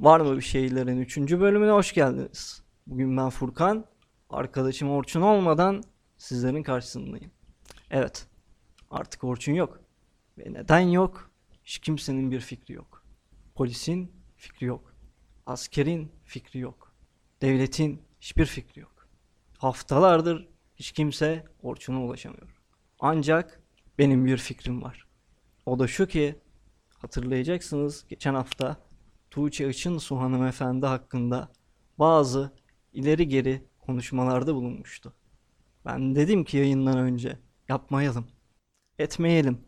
Var mı bir şeylerin 3. bölümüne hoş geldiniz. Bugün ben Furkan, arkadaşım Orçun olmadan sizlerin karşısındayım. Evet, artık Orçun yok. Ve neden yok? Hiç kimsenin bir fikri yok. Polisin fikri yok. Askerin fikri yok. Devletin hiçbir fikri yok. Haftalardır hiç kimse Orçun'a ulaşamıyor. Ancak benim bir fikrim var. O da şu ki hatırlayacaksınız geçen hafta Tuğçe Işınsu hanımefendi hakkında bazı ileri geri konuşmalarda bulunmuştu. Ben dedim ki yayından önce yapmayalım, etmeyelim.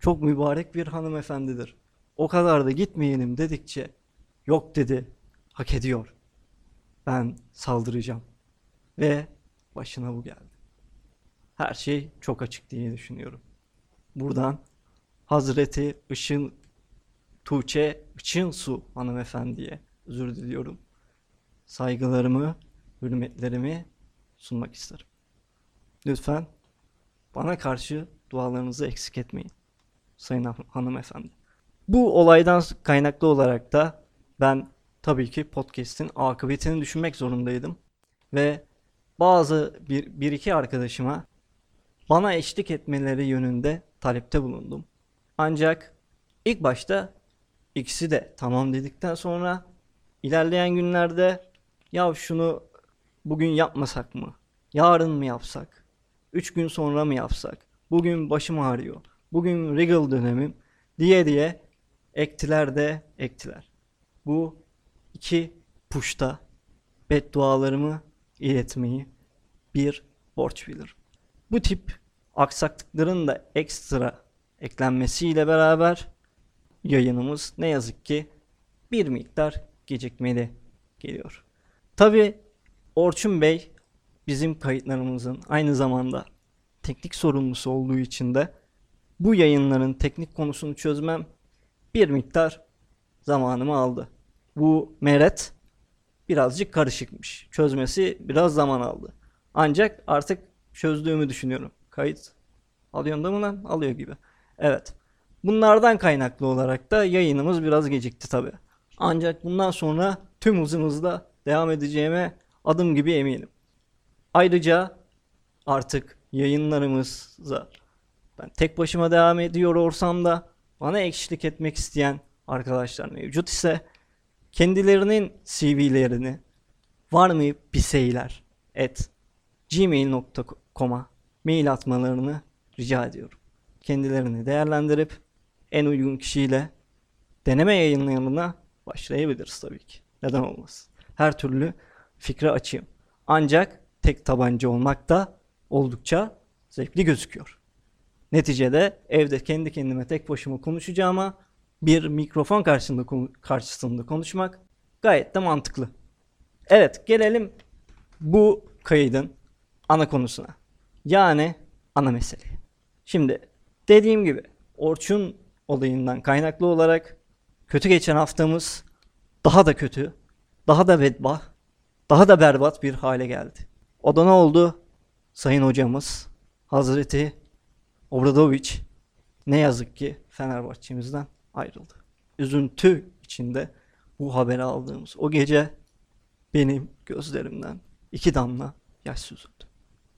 Çok mübarek bir hanımefendidir. O kadar da gitmeyelim dedikçe yok dedi, hak ediyor. Ben saldıracağım. Ve başına bu geldi. Her şey çok açık diye düşünüyorum. Buradan Hazreti Işın Tuğçe Işınsu hanımefendiye özür diliyorum. Saygılarımı, hürmetlerimi sunmak isterim. Lütfen bana karşı dualarınızı eksik etmeyin. Sayın han- hanımefendi. Bu olaydan kaynaklı olarak da ben tabii ki podcast'in akıbetini düşünmek zorundaydım. Ve bazı bir, bir iki arkadaşıma bana eşlik etmeleri yönünde talepte bulundum. Ancak ilk başta ikisi de tamam dedikten sonra ilerleyen günlerde ya şunu bugün yapmasak mı? Yarın mı yapsak? Üç gün sonra mı yapsak? Bugün başım ağrıyor. Bugün regal dönemim diye diye ektiler de ektiler. Bu iki puşta beddualarımı iletmeyi bir borç bilirim. Bu tip aksaklıkların da ekstra eklenmesiyle beraber yayınımız ne yazık ki bir miktar gecikmeli geliyor. Tabi Orçun Bey bizim kayıtlarımızın aynı zamanda teknik sorumlusu olduğu için de bu yayınların teknik konusunu çözmem bir miktar zamanımı aldı. Bu meret birazcık karışıkmış. Çözmesi biraz zaman aldı. Ancak artık çözdüğümü düşünüyorum. Kayıt alıyorsun da mı lan? Alıyor gibi. Evet. Bunlardan kaynaklı olarak da yayınımız biraz gecikti tabi. Ancak bundan sonra tüm hızımızla devam edeceğime adım gibi eminim. Ayrıca artık yayınlarımıza ben tek başıma devam ediyor olsam da bana eşlik etmek isteyen arkadaşlar mevcut ise kendilerinin CV'lerini var mı bir şeyler et gmail.com'a mail atmalarını rica ediyorum. Kendilerini değerlendirip en uygun kişiyle deneme yayınlarına başlayabiliriz tabii ki. Neden olmasın? Her türlü fikre açayım. Ancak tek tabanca olmak da oldukça zevkli gözüküyor. Neticede evde kendi kendime tek başıma konuşacağıma bir mikrofon karşısında karşısında konuşmak gayet de mantıklı. Evet, gelelim bu kaydın ana konusuna. Yani ana meseleye. Şimdi dediğim gibi Orçun olayından kaynaklı olarak kötü geçen haftamız daha da kötü, daha da bedbah, daha da berbat bir hale geldi. O da ne oldu? Sayın hocamız Hazreti Obradoviç ne yazık ki Fenerbahçe'mizden ayrıldı. Üzüntü içinde bu haberi aldığımız o gece benim gözlerimden iki damla yaş süzüldü.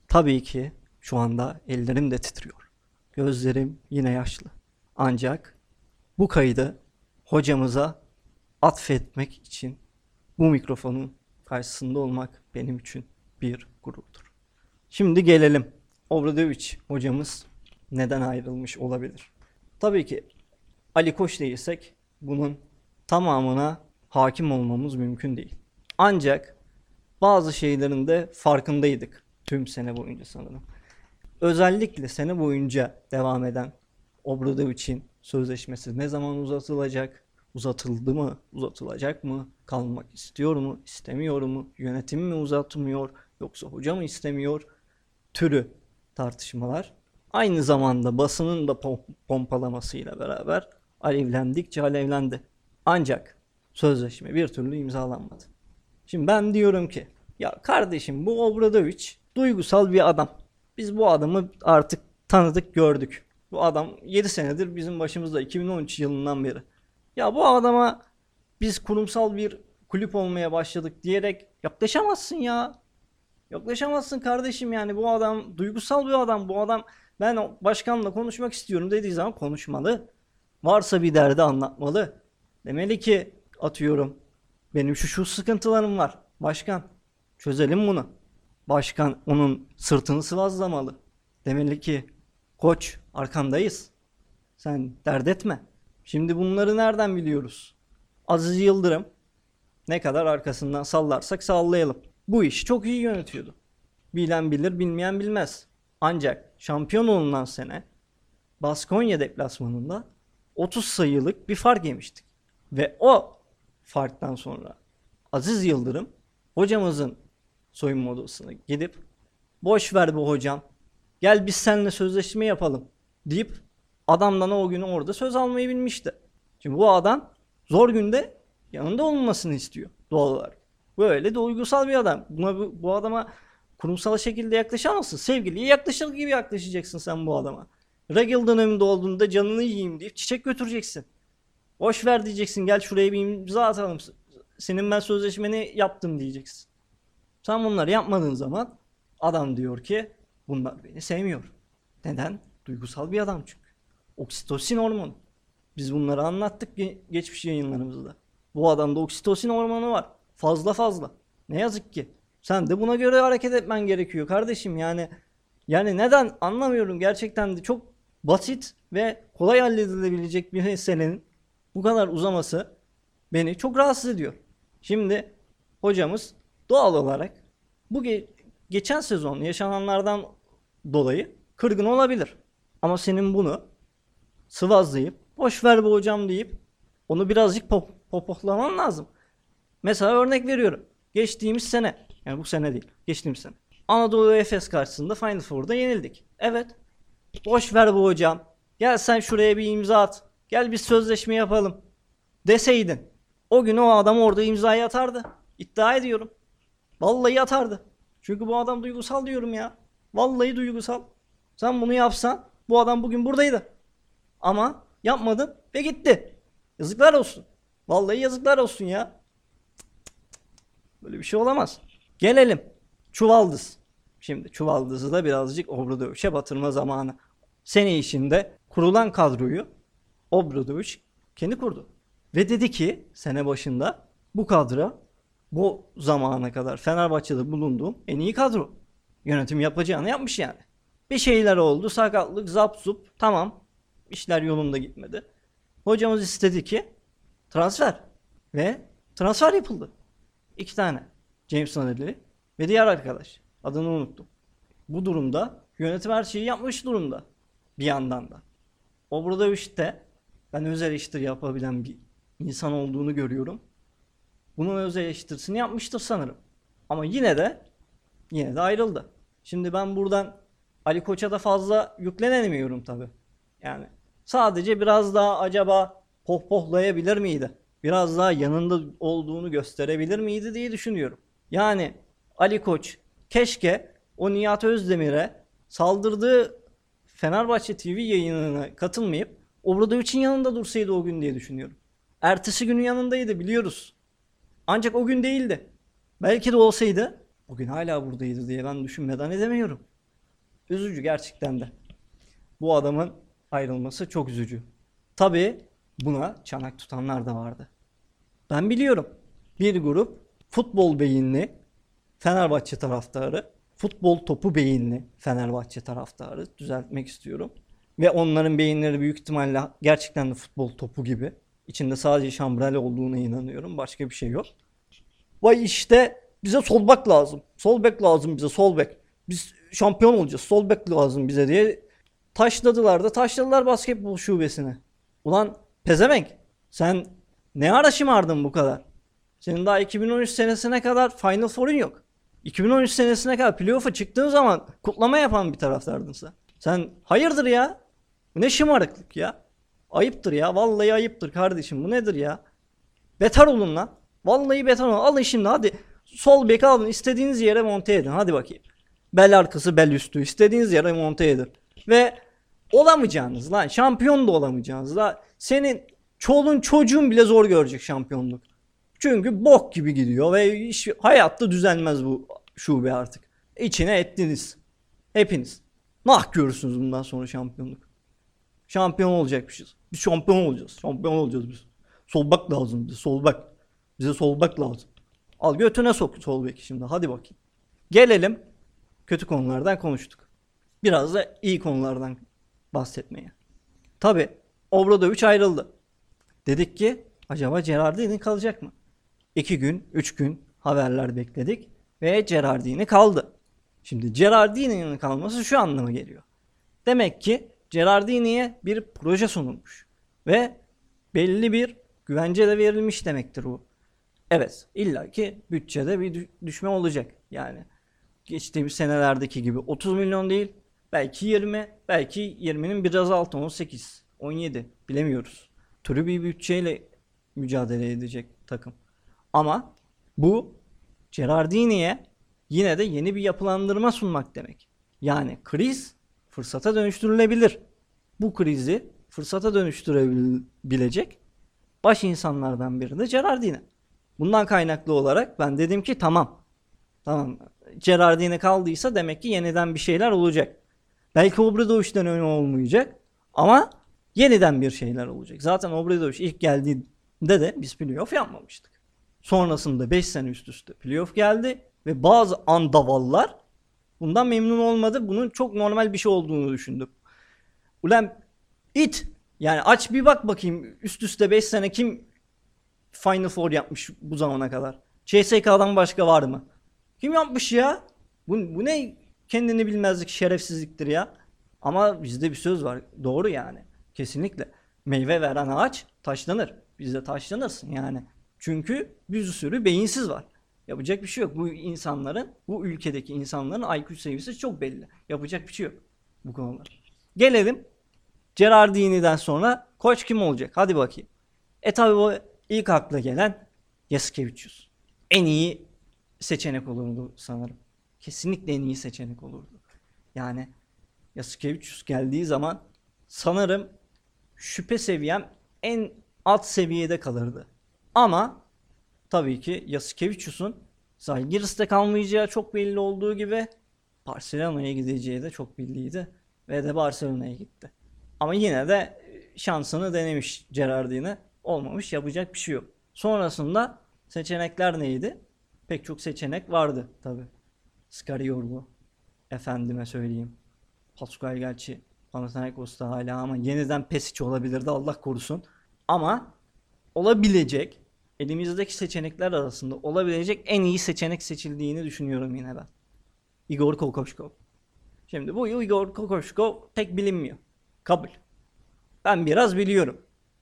Tabii ki şu anda ellerim de titriyor. Gözlerim yine yaşlı. Ancak bu kaydı hocamıza atfetmek için bu mikrofonun karşısında olmak benim için bir gururdur. Şimdi gelelim. Obradoviç hocamız neden ayrılmış olabilir? Tabii ki Ali Koç değilsek bunun tamamına hakim olmamız mümkün değil. Ancak bazı şeylerin de farkındaydık tüm sene boyunca sanırım. Özellikle sene boyunca devam eden Obradoviç'in sözleşmesi ne zaman uzatılacak? Uzatıldı mı? Uzatılacak mı? Kalmak istiyor mu? İstemiyor mu? Yönetim mi uzatmıyor? Yoksa hoca mı istemiyor? Türü tartışmalar. Aynı zamanda basının da pom- pompalamasıyla beraber alevlendikçe alevlendi. Ancak sözleşme bir türlü imzalanmadı. Şimdi ben diyorum ki ya kardeşim bu Obradoviç duygusal bir adam. Biz bu adamı artık tanıdık gördük. Bu adam 7 senedir bizim başımızda 2013 yılından beri. Ya bu adama biz kurumsal bir kulüp olmaya başladık diyerek yaklaşamazsın ya. Yaklaşamazsın kardeşim yani bu adam duygusal bir adam. Bu adam ben başkanla konuşmak istiyorum dediği zaman konuşmalı. Varsa bir derdi anlatmalı. Demeli ki atıyorum benim şu şu sıkıntılarım var. Başkan çözelim bunu. Başkan onun sırtını sıvazlamalı. Demeli ki koç arkandayız. Sen dert etme. Şimdi bunları nereden biliyoruz? Aziz Yıldırım ne kadar arkasından sallarsak sallayalım. Bu işi çok iyi yönetiyordu. Bilen bilir, bilmeyen bilmez. Ancak şampiyon olunan sene Baskonya deplasmanında 30 sayılık bir fark yemiştik. Ve o farktan sonra Aziz Yıldırım hocamızın soyunma odasına gidip boş ver bu hocam gel biz seninle sözleşme yapalım deyip adamdan o günü orada söz almayı bilmişti. Şimdi bu adam zor günde yanında olmasını istiyor doğal olarak. Böyle duygusal bir adam. Buna, bu, bu adama kurumsal şekilde yaklaşamazsın. Sevgiliye yaklaşır gibi yaklaşacaksın sen bu adama. Regil döneminde olduğunda canını yiyeyim deyip çiçek götüreceksin. Boş ver diyeceksin gel şuraya bir imza atalım. Senin ben sözleşmeni yaptım diyeceksin. Sen bunları yapmadığın zaman adam diyor ki bunlar beni sevmiyor. Neden? Duygusal bir adam çünkü. Oksitosin hormonu. Biz bunları anlattık geçmiş yayınlarımızda. Bu adamda oksitosin hormonu var. Fazla fazla. Ne yazık ki. Sen de buna göre hareket etmen gerekiyor kardeşim. Yani yani neden anlamıyorum gerçekten de çok basit ve kolay halledilebilecek bir meselenin bu kadar uzaması beni çok rahatsız ediyor. Şimdi hocamız doğal olarak bu ge- geçen sezon yaşananlardan dolayı kırgın olabilir. Ama senin bunu sıvazlayıp boş ver bu hocam deyip onu birazcık pop popohlaman lazım. Mesela örnek veriyorum. Geçtiğimiz sene yani bu sene değil geçtiğimiz sene. Anadolu Efes karşısında Final Four'da yenildik. Evet. Boş ver bu hocam. Gel sen şuraya bir imza at. Gel bir sözleşme yapalım. Deseydin. O gün o adam orada imzayı atardı. İddia ediyorum. Vallahi atardı. Çünkü bu adam duygusal diyorum ya. Vallahi duygusal. Sen bunu yapsan bu adam bugün buradaydı. Ama yapmadın ve gitti. Yazıklar olsun. Vallahi yazıklar olsun ya. Böyle bir şey olamaz. Gelelim. Çuvaldız. Şimdi Çuvaldız'ı da birazcık Obradoviç'e batırma zamanı. Sene içinde kurulan kadroyu Obradoviç kendi kurdu. Ve dedi ki sene başında bu kadro bu zamana kadar Fenerbahçe'de bulunduğum en iyi kadro. Yönetim yapacağını yapmış yani. Bir şeyler oldu. Sakatlık, zap zup. Tamam. İşler yolunda gitmedi. Hocamız istedi ki transfer. Ve transfer yapıldı. İki tane. James Nunner'li ve diğer arkadaş. Adını unuttum. Bu durumda yönetim her şeyi yapmış durumda. Bir yandan da. O burada işte ben özel eleştiri yapabilen bir insan olduğunu görüyorum. Bunun öz eleştirisini yapmıştır sanırım. Ama yine de yine de ayrıldı. Şimdi ben buradan Ali Koç'a da fazla yüklenemiyorum tabi. Yani sadece biraz daha acaba pohpohlayabilir miydi? Biraz daha yanında olduğunu gösterebilir miydi diye düşünüyorum. Yani Ali Koç keşke o Nihat Özdemir'e saldırdığı Fenerbahçe TV yayınına katılmayıp Obradoviç'in yanında dursaydı o gün diye düşünüyorum. Ertesi günün yanındaydı biliyoruz. Ancak o gün değildi. Belki de olsaydı o gün hala buradaydı diye ben düşünmeden edemiyorum. Üzücü gerçekten de. Bu adamın ayrılması çok üzücü. Tabi buna çanak tutanlar da vardı. Ben biliyorum. Bir grup futbol beyinli Fenerbahçe taraftarı, futbol topu beyinli Fenerbahçe taraftarı düzeltmek istiyorum. Ve onların beyinleri büyük ihtimalle gerçekten de futbol topu gibi. İçinde sadece şambrel olduğuna inanıyorum. Başka bir şey yok. Vay işte bize sol bek lazım. Sol bek lazım bize sol bek. Biz şampiyon olacağız. Sol bek lazım bize diye taşladılar da taşladılar basketbol şubesine. Ulan pezevenk sen ne ara şımardın bu kadar? Senin daha 2013 senesine kadar Final Four'un yok. 2013 senesine kadar playoff'a çıktığın zaman kutlama yapan bir taraftardın sen. Sen hayırdır ya? Bu ne şımarıklık ya? Ayıptır ya. Vallahi ayıptır kardeşim. Bu nedir ya? Beter olun lan. Vallahi beter olun. Alın şimdi hadi. Sol bek alın. istediğiniz yere monte edin. Hadi bakayım. Bel arkası bel üstü. istediğiniz yere monte edin. Ve olamayacaksınız lan. Şampiyon da olamayacaksınız lan. Senin çoluğun çocuğun bile zor görecek şampiyonluk. Çünkü bok gibi gidiyor ve iş, hayatta düzelmez bu şube artık. İçine ettiniz. Hepiniz. Nah görürsünüz bundan sonra şampiyonluk. Şampiyon olacakmışız. Biz şampiyon olacağız. Şampiyon olacağız biz. Sol bak lazım bize sol bak. Bize sol bak lazım. Al götüne sok sol beki şimdi hadi bakayım. Gelelim kötü konulardan konuştuk. Biraz da iyi konulardan bahsetmeye. Tabi Obradoviç ayrıldı. Dedik ki acaba Gerardini kalacak mı? İki gün, üç gün haberler bekledik ve Gerardini kaldı. Şimdi Gerardini'nin kalması şu anlama geliyor. Demek ki Gerardini'ye bir proje sunulmuş ve belli bir güvence de verilmiş demektir bu. Evet, illaki bütçede bir düşme olacak. Yani geçtiğimiz senelerdeki gibi 30 milyon değil, belki 20, belki 20'nin biraz altı 18, 17 bilemiyoruz. Türü bir bütçeyle mücadele edecek takım. Ama bu Gerardini'ye yine de yeni bir yapılandırma sunmak demek. Yani kriz fırsata dönüştürülebilir. Bu krizi fırsata dönüştürebilecek baş insanlardan biri de Gerardini. Bundan kaynaklı olarak ben dedim ki tamam. Tamam. Gerardini kaldıysa demek ki yeniden bir şeyler olacak. Belki Obradoviç'ten öyle olmayacak ama yeniden bir şeyler olacak. Zaten Obradoviç ilk geldiğinde de biz playoff yapmamıştık. Sonrasında 5 sene üst üste playoff geldi ve bazı andavallar bundan memnun olmadı. Bunun çok normal bir şey olduğunu düşündüm. Ulan it yani aç bir bak bakayım üst üste 5 sene kim Final Four yapmış bu zamana kadar. CSK'dan başka var mı? Kim yapmış ya? Bu, bu ne kendini bilmezlik, şerefsizliktir ya. Ama bizde bir söz var. Doğru yani. Kesinlikle. Meyve veren ağaç taşlanır. Bizde taşlanırsın yani. Çünkü bir sürü beyinsiz var. Yapacak bir şey yok. Bu insanların, bu ülkedeki insanların IQ seviyesi çok belli. Yapacak bir şey yok bu konuda. Gelelim Gerardini'den sonra koç kim olacak? Hadi bakayım. E tabi bu ilk akla gelen Yasikevicius. En iyi seçenek olurdu sanırım. Kesinlikle en iyi seçenek olurdu. Yani Yasikevicius geldiği zaman sanırım şüphe seviyem en alt seviyede kalırdı. Ama tabii ki Yasikevicius'un Zalgiris'te kalmayacağı çok belli olduğu gibi Barcelona'ya gideceği de çok belliydi. Ve de Barcelona'ya gitti. Ama yine de şansını denemiş Gerardini. Olmamış yapacak bir şey yok. Sonrasında seçenekler neydi? Pek çok seçenek vardı tabi. Scariolo. Efendime söyleyeyim. Pascal gerçi Panathinaikos'ta hala ama yeniden Pesic olabilirdi Allah korusun. Ama olabilecek elimizdeki seçenekler arasında olabilecek en iyi seçenek seçildiğini düşünüyorum yine ben. Igor Kokoşkov. Şimdi bu Igor Kokoşkov pek bilinmiyor. Kabul. Ben biraz biliyorum.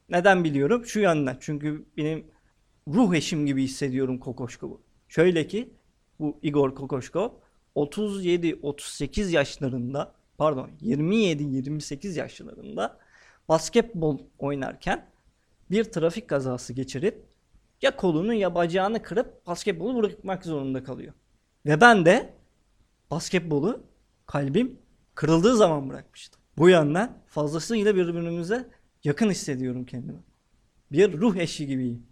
Neden biliyorum? Şu yönden. Çünkü benim ruh eşim gibi hissediyorum Kokoşkov'u. Şöyle ki bu Igor Kokoşkov 37-38 yaşlarında pardon 27-28 yaşlarında basketbol oynarken bir trafik kazası geçirip ya kolunu ya bacağını kırıp basketbolu bırakmak zorunda kalıyor. Ve ben de basketbolu kalbim kırıldığı zaman bırakmıştım. Bu yönden fazlasıyla birbirimize yakın hissediyorum kendimi. Bir ruh eşi gibiyim.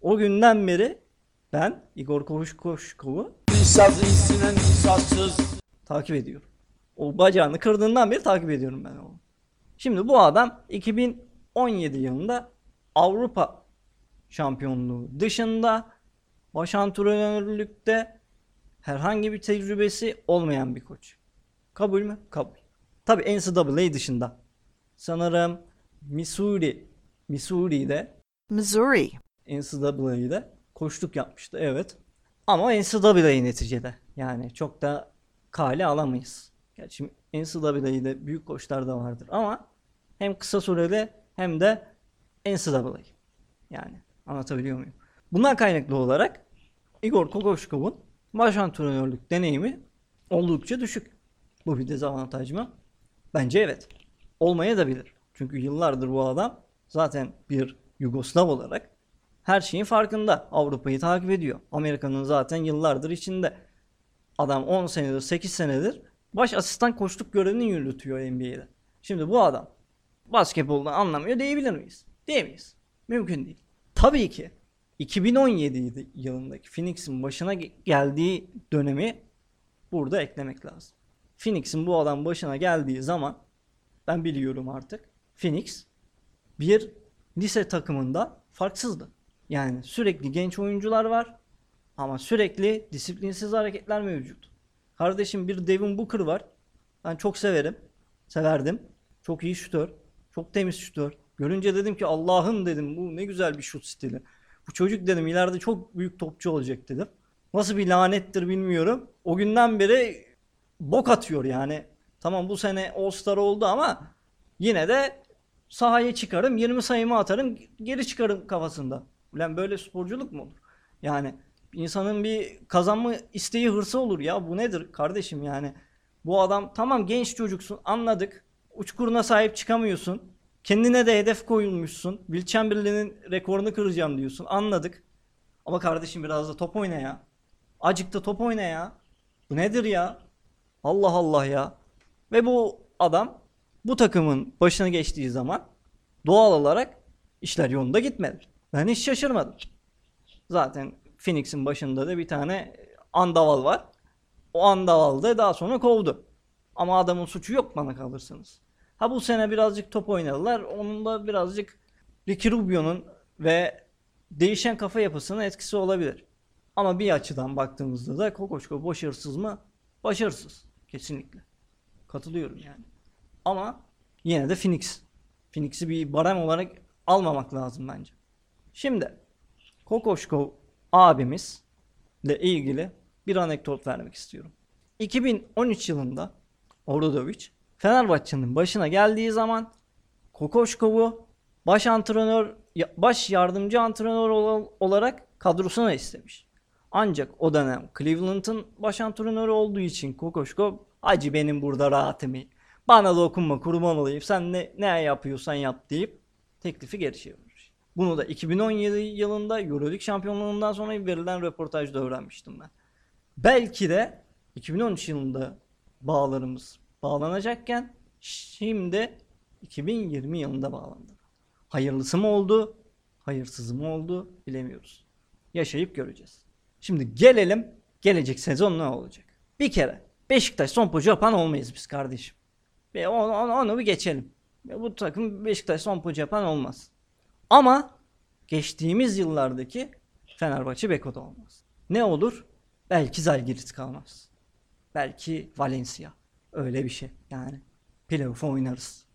O günden beri ben Igor Koşkov'u takip ediyorum. O bacağını kırdığından beri takip ediyorum ben onu. Şimdi bu adam 2017 yılında Avrupa şampiyonluğu dışında baş antrenörlükte herhangi bir tecrübesi olmayan bir koç. Kabul mü? Kabul. Tabi NCAA dışında. Sanırım Missouri, Missouri'de Missouri. NCAA'de koçluk yapmıştı evet. Ama NCAA'yı neticede. Yani çok da kale alamayız. Gerçi NCAA'de büyük koçlar da vardır ama hem kısa süreli hem de NCAA. Yani anlatabiliyor muyum? Bundan kaynaklı olarak Igor Kokoşkov'un baş antrenörlük deneyimi oldukça düşük. Bu bir dezavantaj mı? Bence evet. Olmaya da bilir. Çünkü yıllardır bu adam zaten bir Yugoslav olarak her şeyin farkında. Avrupa'yı takip ediyor. Amerika'nın zaten yıllardır içinde. Adam 10 senedir 8 senedir baş asistan koçluk görevini yürütüyor NBA'de. Şimdi bu adam basketboldan anlamıyor diyebilir miyiz? Diyemeyiz. Mümkün değil. Tabii ki 2017 yılındaki Phoenix'in başına geldiği dönemi burada eklemek lazım. Phoenix'in bu adam başına geldiği zaman ben biliyorum artık. Phoenix bir lise takımında farksızdı. Yani sürekli genç oyuncular var ama sürekli disiplinsiz hareketler mevcut. Kardeşim bir Devin Booker var. Ben çok severim. Severdim. Çok iyi şutör. Çok temiz şutör. Görünce dedim ki Allah'ım dedim bu ne güzel bir şut stili. Bu çocuk dedim ileride çok büyük topçu olacak dedim. Nasıl bir lanettir bilmiyorum. O günden beri bok atıyor yani. Tamam bu sene All Star oldu ama yine de sahaya çıkarım 20 sayımı atarım geri çıkarım kafasında. Ulan böyle sporculuk mu olur? Yani insanın bir kazanma isteği hırsı olur ya bu nedir kardeşim yani. Bu adam tamam genç çocuksun anladık. Uçkuruna sahip çıkamıyorsun. Kendine de hedef koyulmuşsun. Will Chamberlain'in rekorunu kıracağım diyorsun. Anladık. Ama kardeşim biraz da top oyna ya. Acık da top oyna ya. Bu nedir ya? Allah Allah ya. Ve bu adam bu takımın başına geçtiği zaman doğal olarak işler yolunda gitmedi. Ben hiç şaşırmadım. Zaten Phoenix'in başında da bir tane Andaval var. O Andaval da daha sonra kovdu. Ama adamın suçu yok bana kalırsanız. Ha bu sene birazcık top oynadılar. Onun da birazcık Ricky Rubio'nun ve değişen kafa yapısının etkisi olabilir. Ama bir açıdan baktığımızda da Kokoşko başarısız mı? Başarısız. Kesinlikle. Katılıyorum yani. Ama yine de Phoenix. Phoenix'i bir barem olarak almamak lazım bence. Şimdi Kokoşko abimizle ilgili bir anekdot vermek istiyorum. 2013 yılında Obradoviç Fenerbahçe'nin başına geldiği zaman Kokoşkov'u baş antrenör baş yardımcı antrenör olarak kadrosuna istemiş. Ancak o dönem Cleveland'ın baş antrenörü olduğu için Kokoşkov acı benim burada rahatım Bana dokunma kurban olayım sen ne, ne yapıyorsan yap deyip teklifi geri çevirmiş. Bunu da 2017 yılında Euroleague şampiyonluğundan sonra verilen röportajda öğrenmiştim ben. Belki de 2013 yılında bağlarımız bağlanacakken şimdi 2020 yılında bağlandı. Hayırlısı mı oldu, hayırsız mı oldu bilemiyoruz. Yaşayıp göreceğiz. Şimdi gelelim gelecek sezon ne olacak? Bir kere Beşiktaş son pocu yapan olmayız biz kardeşim. Ve onu, onu, onu bir geçelim. Bu takım Beşiktaş son pocu yapan olmaz. Ama geçtiğimiz yıllardaki Fenerbahçe Beko'da olmaz. Ne olur? Belki Zalgiris kalmaz. Belki Valencia. Öyle bir şey yani. Playoff'a oynarız.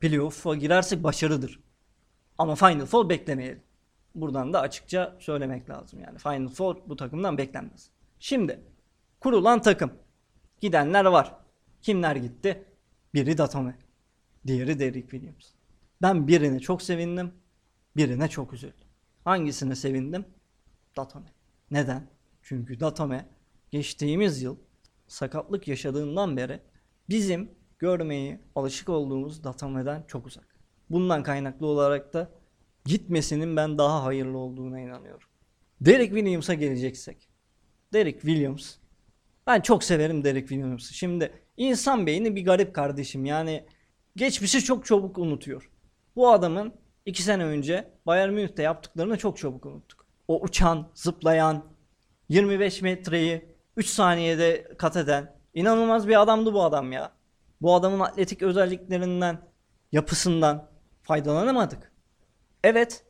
Playoff'a girersek başarıdır. Ama Final Four beklemeyelim. Buradan da açıkça söylemek lazım yani. Final Four bu takımdan beklenmez. Şimdi kurulan takım. Gidenler var. Kimler gitti? Biri Datome. Diğeri Derrick Williams. Ben birine çok sevindim. Birine çok üzüldüm. Hangisine sevindim? Datome. Neden? Çünkü Datome geçtiğimiz yıl sakatlık yaşadığından beri bizim görmeyi alışık olduğumuz Datame'den çok uzak. Bundan kaynaklı olarak da gitmesinin ben daha hayırlı olduğuna inanıyorum. Derek Williams'a geleceksek. Derek Williams. Ben çok severim Derek Williams'ı. Şimdi insan beyni bir garip kardeşim. Yani geçmişi çok çabuk unutuyor. Bu adamın iki sene önce Bayern Münih'te yaptıklarını çok çabuk unuttuk. O uçan, zıplayan, 25 metreyi 3 saniyede kat eden inanılmaz bir adamdı bu adam ya. Bu adamın atletik özelliklerinden, yapısından faydalanamadık. Evet,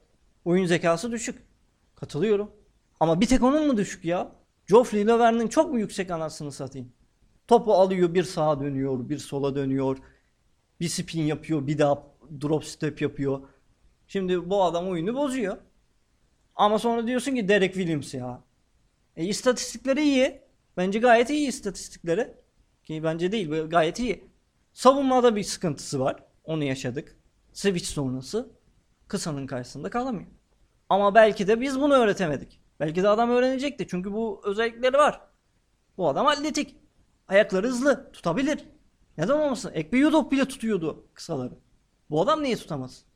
oyun zekası düşük. Katılıyorum. Ama bir tek onun mu düşük ya? Geoffrey Lever'nin çok mu yüksek anasını satayım? Topu alıyor bir sağa dönüyor, bir sola dönüyor. Bir spin yapıyor, bir daha drop step yapıyor. Şimdi bu adam oyunu bozuyor. Ama sonra diyorsun ki Derek Williams ya. E istatistikleri iyi. Bence gayet iyi istatistikleri. Ki bence değil gayet iyi. Savunmada bir sıkıntısı var. Onu yaşadık. Switch sonrası kısanın karşısında kalamıyor. Ama belki de biz bunu öğretemedik. Belki de adam öğrenecekti. Çünkü bu özellikleri var. Bu adam atletik. Ayakları hızlı. Tutabilir. Neden olmasın? Ekbe Yudok bile tutuyordu kısaları. Bu adam niye tutamaz?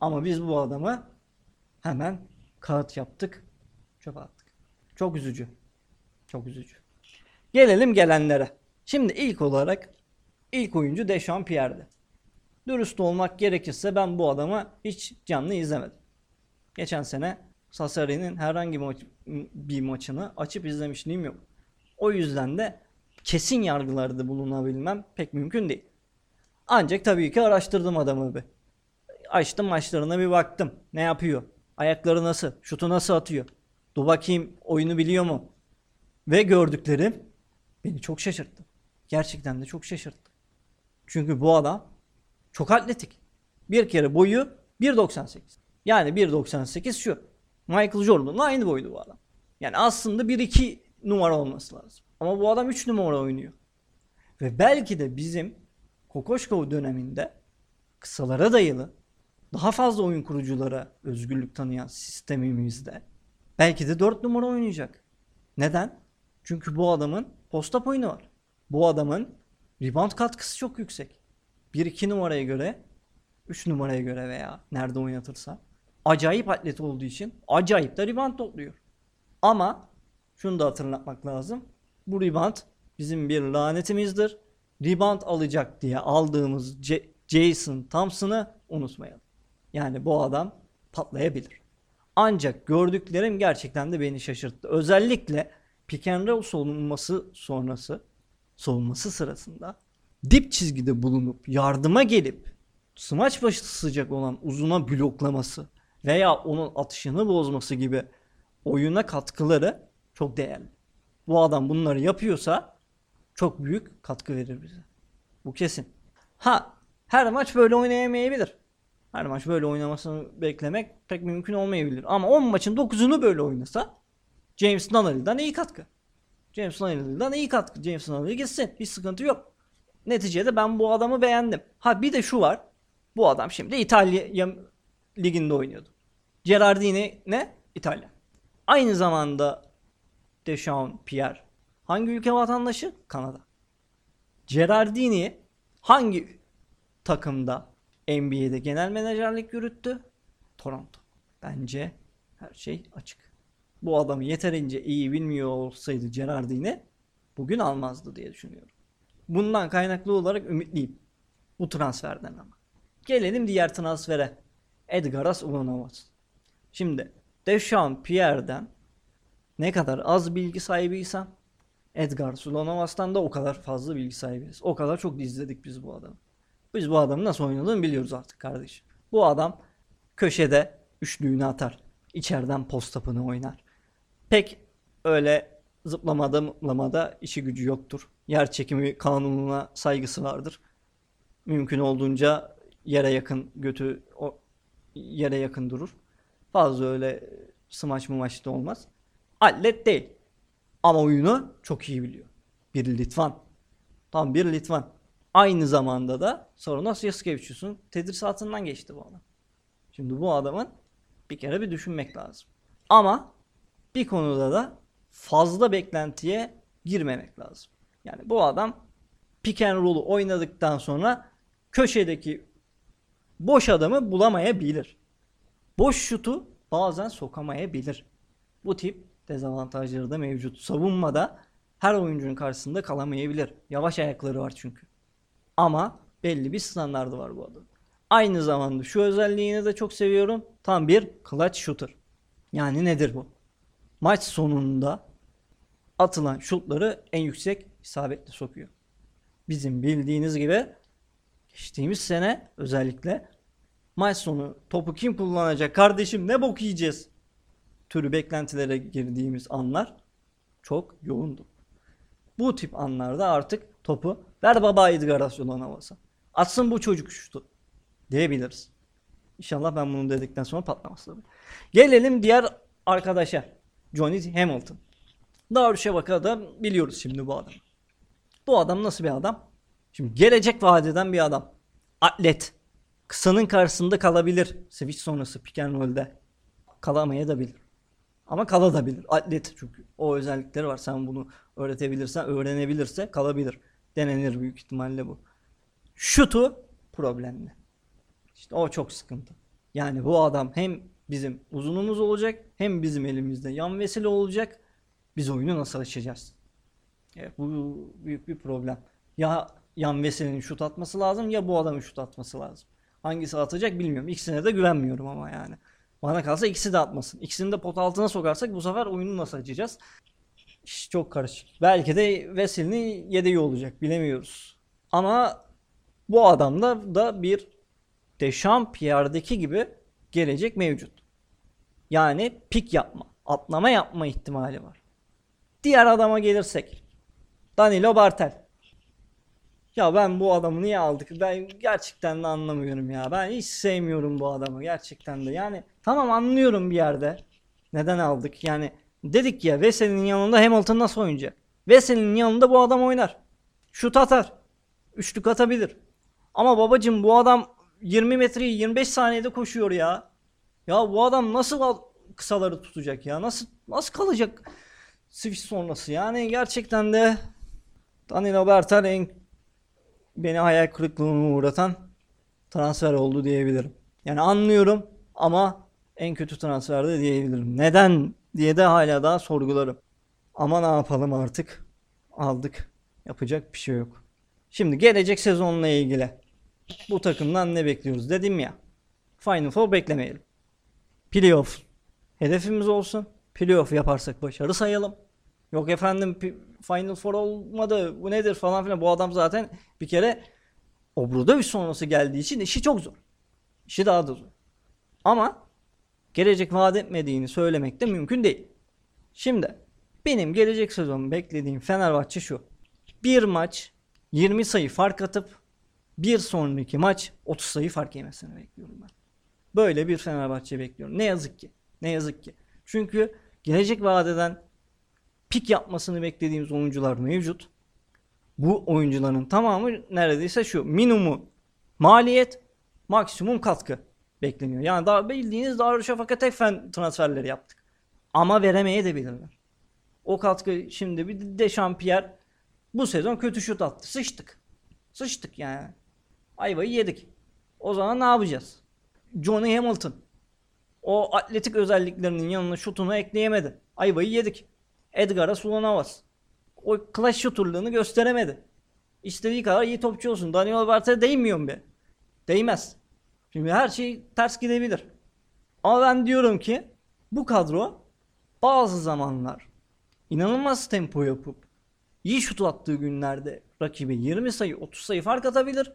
Ama biz bu adamı hemen kağıt yaptık. Çöpe attık. Çok üzücü. Çok üzücü. Gelelim gelenlere. Şimdi ilk olarak ilk oyuncu Dechampierre'di. Dürüst olmak gerekirse ben bu adamı hiç canlı izlemedim. Geçen sene Sassari'nin herhangi bir maçını açıp izlemişliğim yok. O yüzden de kesin yargılarda bulunabilmem pek mümkün değil. Ancak tabii ki araştırdım adamı bir. Açtım maçlarına bir baktım. Ne yapıyor? Ayakları nasıl? Şutu nasıl atıyor? Dur bakayım oyunu biliyor mu? Ve gördüklerim beni çok şaşırttı. Gerçekten de çok şaşırttı. Çünkü bu adam çok atletik. Bir kere boyu 1.98. Yani 1.98 şu. Michael Jordan'la aynı boydu bu adam. Yani aslında 1-2 numara olması lazım. Ama bu adam 3 numara oynuyor. Ve belki de bizim Kokoşkov döneminde kısalara dayalı daha fazla oyun kuruculara özgürlük tanıyan sistemimizde belki de 4 numara oynayacak. Neden? Çünkü bu adamın post-up oyunu var. Bu adamın rebound katkısı çok yüksek. 1-2 numaraya göre 3 numaraya göre veya nerede oynatırsa acayip atlet olduğu için acayip de rebound topluyor. Ama şunu da hatırlatmak lazım. Bu rebound bizim bir lanetimizdir. Rebound alacak diye aldığımız C- Jason Thompson'ı unutmayalım. Yani bu adam patlayabilir. Ancak gördüklerim gerçekten de beni şaşırttı. Özellikle pick and roll savunması sonrası, savunması sırasında dip çizgide bulunup yardıma gelip smaç başı sıcak olan uzuna bloklaması veya onun atışını bozması gibi oyuna katkıları çok değerli. Bu adam bunları yapıyorsa çok büyük katkı verir bize. Bu kesin. Ha her maç böyle oynayamayabilir. Her maç böyle oynamasını beklemek pek mümkün olmayabilir. Ama 10 maçın 9'unu böyle oynasa James Nunnally'den iyi katkı. James Nunnally'den iyi katkı. James Nunnally gitsin. Hiç sıkıntı yok. Neticede ben bu adamı beğendim. Ha bir de şu var. Bu adam şimdi İtalya liginde oynuyordu. Gerardini ne? İtalya. Aynı zamanda Deschamps Pierre hangi ülke vatandaşı? Kanada. Gerardini hangi takımda NBA'de genel menajerlik yürüttü? Toronto. Bence her şey açık. Bu adamı yeterince iyi bilmiyor olsaydı Gerardini bugün almazdı diye düşünüyorum. Bundan kaynaklı olarak ümitliyim. Bu transferden ama. Gelelim diğer transfere. Edgaras Ulanovas. Şimdi Deschamps Pierre'den ne kadar az bilgi sahibiysem Edgar Sulanovas'tan da o kadar fazla bilgi sahibiyiz. O kadar çok izledik biz bu adamı. Biz bu adamın nasıl oynadığını biliyoruz artık kardeşim. Bu adam köşede üçlüğünü atar. İçeriden post tapını oynar. Pek öyle zıplamada mıplamada işi gücü yoktur. Yer çekimi kanununa saygısı vardır. Mümkün olduğunca yere yakın götü o yere yakın durur. Fazla öyle smaç mı maçta olmaz. Atlet değil. Ama oyunu çok iyi biliyor. Bir Litvan. Tam bir Litvan. Aynı zamanda da Soronos Yaskevicius'un tedrisatından geçti bu adam. Şimdi bu adamın bir kere bir düşünmek lazım. Ama bir konuda da fazla beklentiye girmemek lazım. Yani bu adam pick and roll'u oynadıktan sonra köşedeki boş adamı bulamayabilir. Boş şutu bazen sokamayabilir. Bu tip dezavantajları da mevcut. Savunmada her oyuncunun karşısında kalamayabilir. Yavaş ayakları var çünkü. Ama belli bir standardı var bu adam. Aynı zamanda şu özelliğini de çok seviyorum. Tam bir clutch shooter. Yani nedir bu? Maç sonunda atılan şutları en yüksek isabetle sokuyor. Bizim bildiğiniz gibi geçtiğimiz sene özellikle maç sonu topu kim kullanacak kardeşim ne bok yiyeceğiz türü beklentilere girdiğimiz anlar çok yoğundu. Bu tip anlarda artık topu ver baba idgarasyon havası. Atsın bu çocuk şutu diyebiliriz. İnşallah ben bunu dedikten sonra patlamaz tabii. Gelelim diğer arkadaşa. Johnny Hamilton. Darüşşafaka'da biliyoruz şimdi bu adamı. Bu adam nasıl bir adam? Şimdi gelecek vadeden bir adam. Atlet. Kısanın karşısında kalabilir. Switch sonrası pick and roll'de. Kalamayabilir. Ama kalabilir. Atlet çünkü. O özellikleri var. Sen bunu öğretebilirsen, öğrenebilirse kalabilir. Denenir büyük ihtimalle bu. Şutu problemli. İşte o çok sıkıntı. Yani bu adam hem bizim uzunumuz olacak hem bizim elimizde yan vesile olacak. Biz oyunu nasıl açacağız? Evet, bu büyük bir problem. Ya yan vesilenin şut atması lazım ya bu adamın şut atması lazım. Hangisi atacak bilmiyorum. İkisine de güvenmiyorum ama yani. Bana kalsa ikisi de atmasın. İkisini de pot altına sokarsak bu sefer oyunu nasıl açacağız? İş çok karışık. Belki de Veseli'nin yedeği olacak bilemiyoruz. Ama bu adamda da bir Dechampierre'deki gibi gelecek mevcut. Yani pik yapma, atlama yapma ihtimali var. Diğer adama gelirsek. Danilo Bartel. Ya ben bu adamı niye aldık? Ben gerçekten de anlamıyorum ya. Ben hiç sevmiyorum bu adamı gerçekten de. Yani tamam anlıyorum bir yerde. Neden aldık? Yani dedik ya Veseli'nin yanında Hamilton nasıl oynayacak? Veseli'nin yanında bu adam oynar. Şut atar. Üçlük atabilir. Ama babacım bu adam 20 metreyi 25 saniyede koşuyor ya. Ya bu adam nasıl al- kısaları tutacak ya? Nasıl nasıl kalacak switch sonrası? Yani gerçekten de Danilo Bertel en beni hayal kırıklığına uğratan transfer oldu diyebilirim. Yani anlıyorum ama en kötü transfer de diyebilirim. Neden diye de hala daha sorgularım. Ama ne yapalım artık? Aldık. Yapacak bir şey yok. Şimdi gelecek sezonla ilgili bu takımdan ne bekliyoruz dedim ya. Final Four beklemeyelim. Playoff hedefimiz olsun. Playoff yaparsak başarı sayalım. Yok efendim Final Four olmadı bu nedir falan filan. Bu adam zaten bir kere Obradoviç sonrası geldiği için işi çok zor. İşi daha da zor. Ama gelecek vaat etmediğini söylemek de mümkün değil. Şimdi benim gelecek sezon beklediğim Fenerbahçe şu. Bir maç 20 sayı fark atıp bir sonraki maç 30 sayı fark yemesini bekliyorum ben. Böyle bir Fenerbahçe bekliyorum. Ne yazık ki. Ne yazık ki. Çünkü gelecek vadeden pik yapmasını beklediğimiz oyuncular mevcut. Bu oyuncuların tamamı neredeyse şu minimumu maliyet maksimum katkı bekleniyor. Yani daha bildiğiniz Darüşşafaka tek fen transferleri yaptık. Ama veremeye de bilirler. O katkı şimdi bir de Dechampierre bu sezon kötü şut attı. Sıçtık. Sıçtık yani. Ayvayı yedik. O zaman ne yapacağız? Johnny Hamilton. O atletik özelliklerinin yanına şutunu ekleyemedi. Ayvayı yedik. Edgar'a Sulanovas. O clash shooter'lığını gösteremedi. İstediği kadar iyi topçu olsun. Daniel Bartel'e değmiyor be? Değmez. Şimdi her şey ters gidebilir. Ama ben diyorum ki bu kadro bazı zamanlar inanılmaz tempo yapıp iyi şut attığı günlerde rakibe 20 sayı 30 sayı fark atabilir.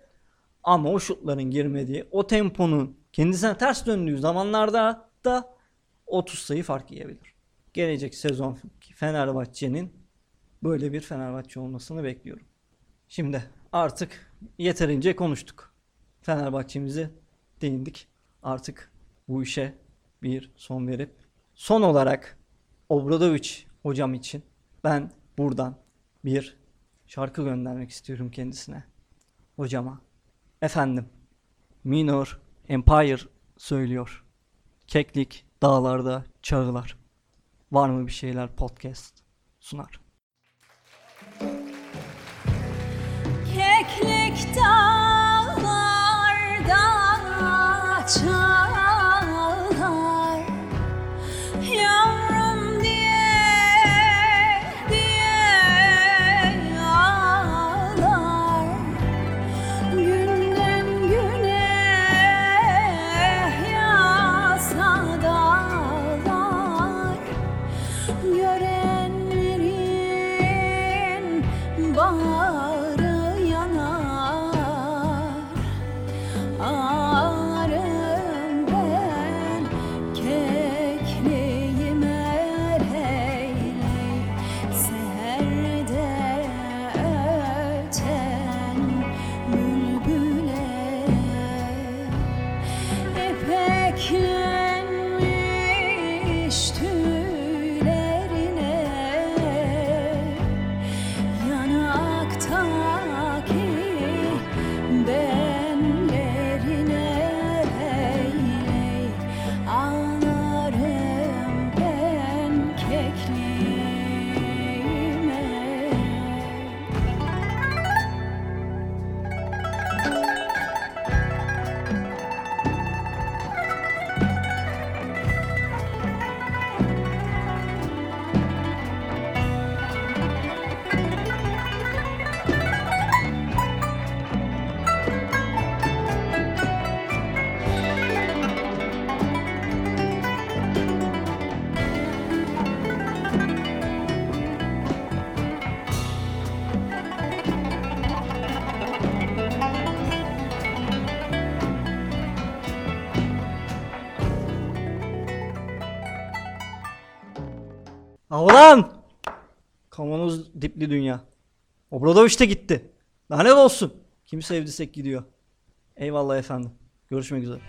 Ama o şutların girmediği, o temponun kendisine ters döndüğü zamanlarda da 30 sayı fark yiyebilir. Gelecek sezon Fenerbahçe'nin böyle bir Fenerbahçe olmasını bekliyorum. Şimdi artık yeterince konuştuk. Fenerbahçe'mizi değindik. Artık bu işe bir son verip son olarak Obradoviç hocam için ben buradan bir şarkı göndermek istiyorum kendisine. Hocama. Efendim. Minor Empire söylüyor. Keklik dağlarda çağılar. Var mı bir şeyler podcast sunar. Kavanoz dipli dünya. Obradoviç de gitti. Lanet olsun. Kimi sevdiysek gidiyor. Eyvallah efendim. Görüşmek üzere.